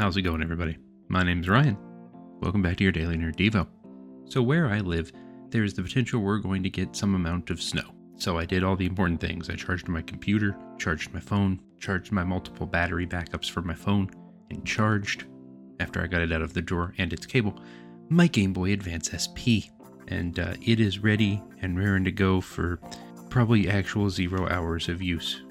How's it going, everybody? My name's Ryan. Welcome back to your Daily Nerd Devo. So, where I live, there is the potential we're going to get some amount of snow. So, I did all the important things. I charged my computer, charged my phone, charged my multiple battery backups for my phone, and charged, after I got it out of the drawer and its cable, my Game Boy Advance SP. And uh, it is ready and raring to go for probably actual zero hours of use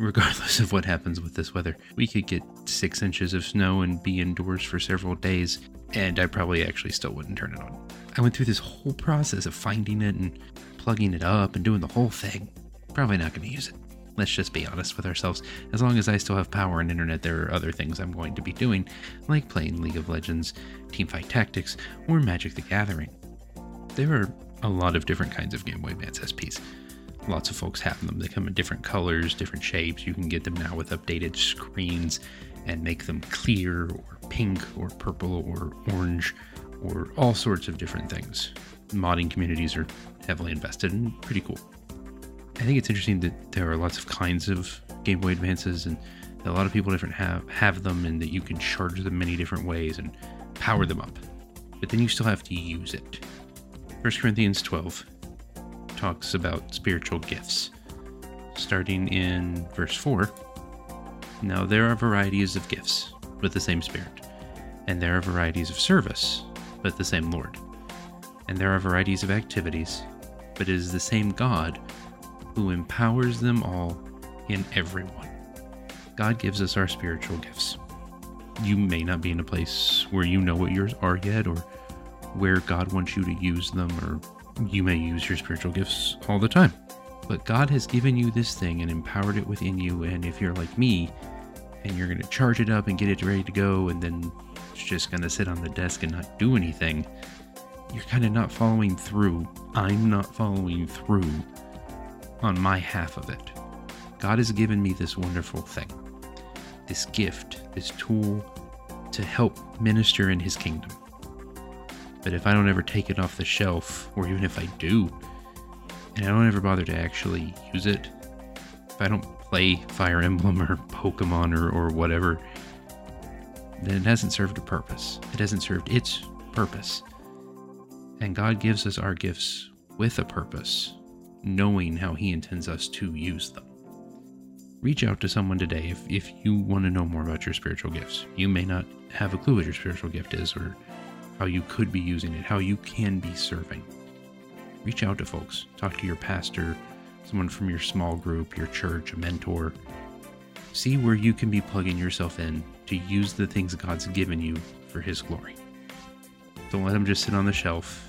regardless of what happens with this weather. We could get six inches of snow and be indoors for several days, and I probably actually still wouldn't turn it on. I went through this whole process of finding it and plugging it up and doing the whole thing. Probably not going to use it. Let's just be honest with ourselves. As long as I still have power and internet, there are other things I'm going to be doing, like playing League of Legends, Teamfight Tactics, or Magic the Gathering. There are a lot of different kinds of Game Boy Advance SPs. Lots of folks have them. They come in different colors, different shapes. You can get them now with updated screens and make them clear or pink or purple or orange or all sorts of different things. Modding communities are heavily invested and pretty cool. I think it's interesting that there are lots of kinds of Game Boy Advances and a lot of people different have have them and that you can charge them many different ways and power them up. But then you still have to use it. 1 Corinthians 12 talks about spiritual gifts. Starting in verse 4 Now there are varieties of gifts, with the same Spirit, and there are varieties of service, but the same Lord. And there are varieties of activities, but it is the same God who empowers them all in everyone. God gives us our spiritual gifts. You may not be in a place where you know what yours are yet, or where God wants you to use them, or you may use your spiritual gifts all the time. But God has given you this thing and empowered it within you. And if you're like me and you're going to charge it up and get it ready to go, and then it's just going to sit on the desk and not do anything, you're kind of not following through. I'm not following through on my half of it. God has given me this wonderful thing, this gift, this tool to help minister in His kingdom. But if I don't ever take it off the shelf, or even if I do, and I don't ever bother to actually use it, if I don't play Fire Emblem or Pokemon or, or whatever, then it hasn't served a purpose. It hasn't served its purpose. And God gives us our gifts with a purpose, knowing how He intends us to use them. Reach out to someone today if, if you want to know more about your spiritual gifts. You may not have a clue what your spiritual gift is or how you could be using it, how you can be serving. Reach out to folks, talk to your pastor, someone from your small group, your church, a mentor. See where you can be plugging yourself in to use the things God's given you for His glory. Don't let them just sit on the shelf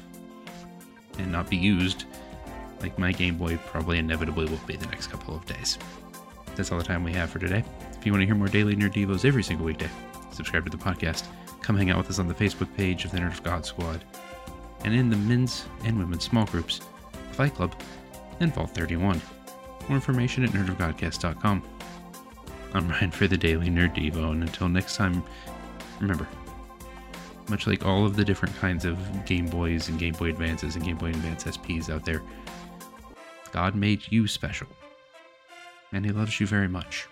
and not be used, like my Game Boy probably inevitably will be the next couple of days. That's all the time we have for today. If you want to hear more daily nerd devos every single weekday, subscribe to the podcast Come hang out with us on the Facebook page of the Nerd of God Squad, and in the men's and women's small groups, Fight Club, and Vault 31. More information at nerdofgodcast.com. I'm Ryan for the Daily Nerd Devo, and until next time, remember, much like all of the different kinds of Game Boys and Game Boy Advances and Game Boy Advance SPs out there, God made you special, and He loves you very much.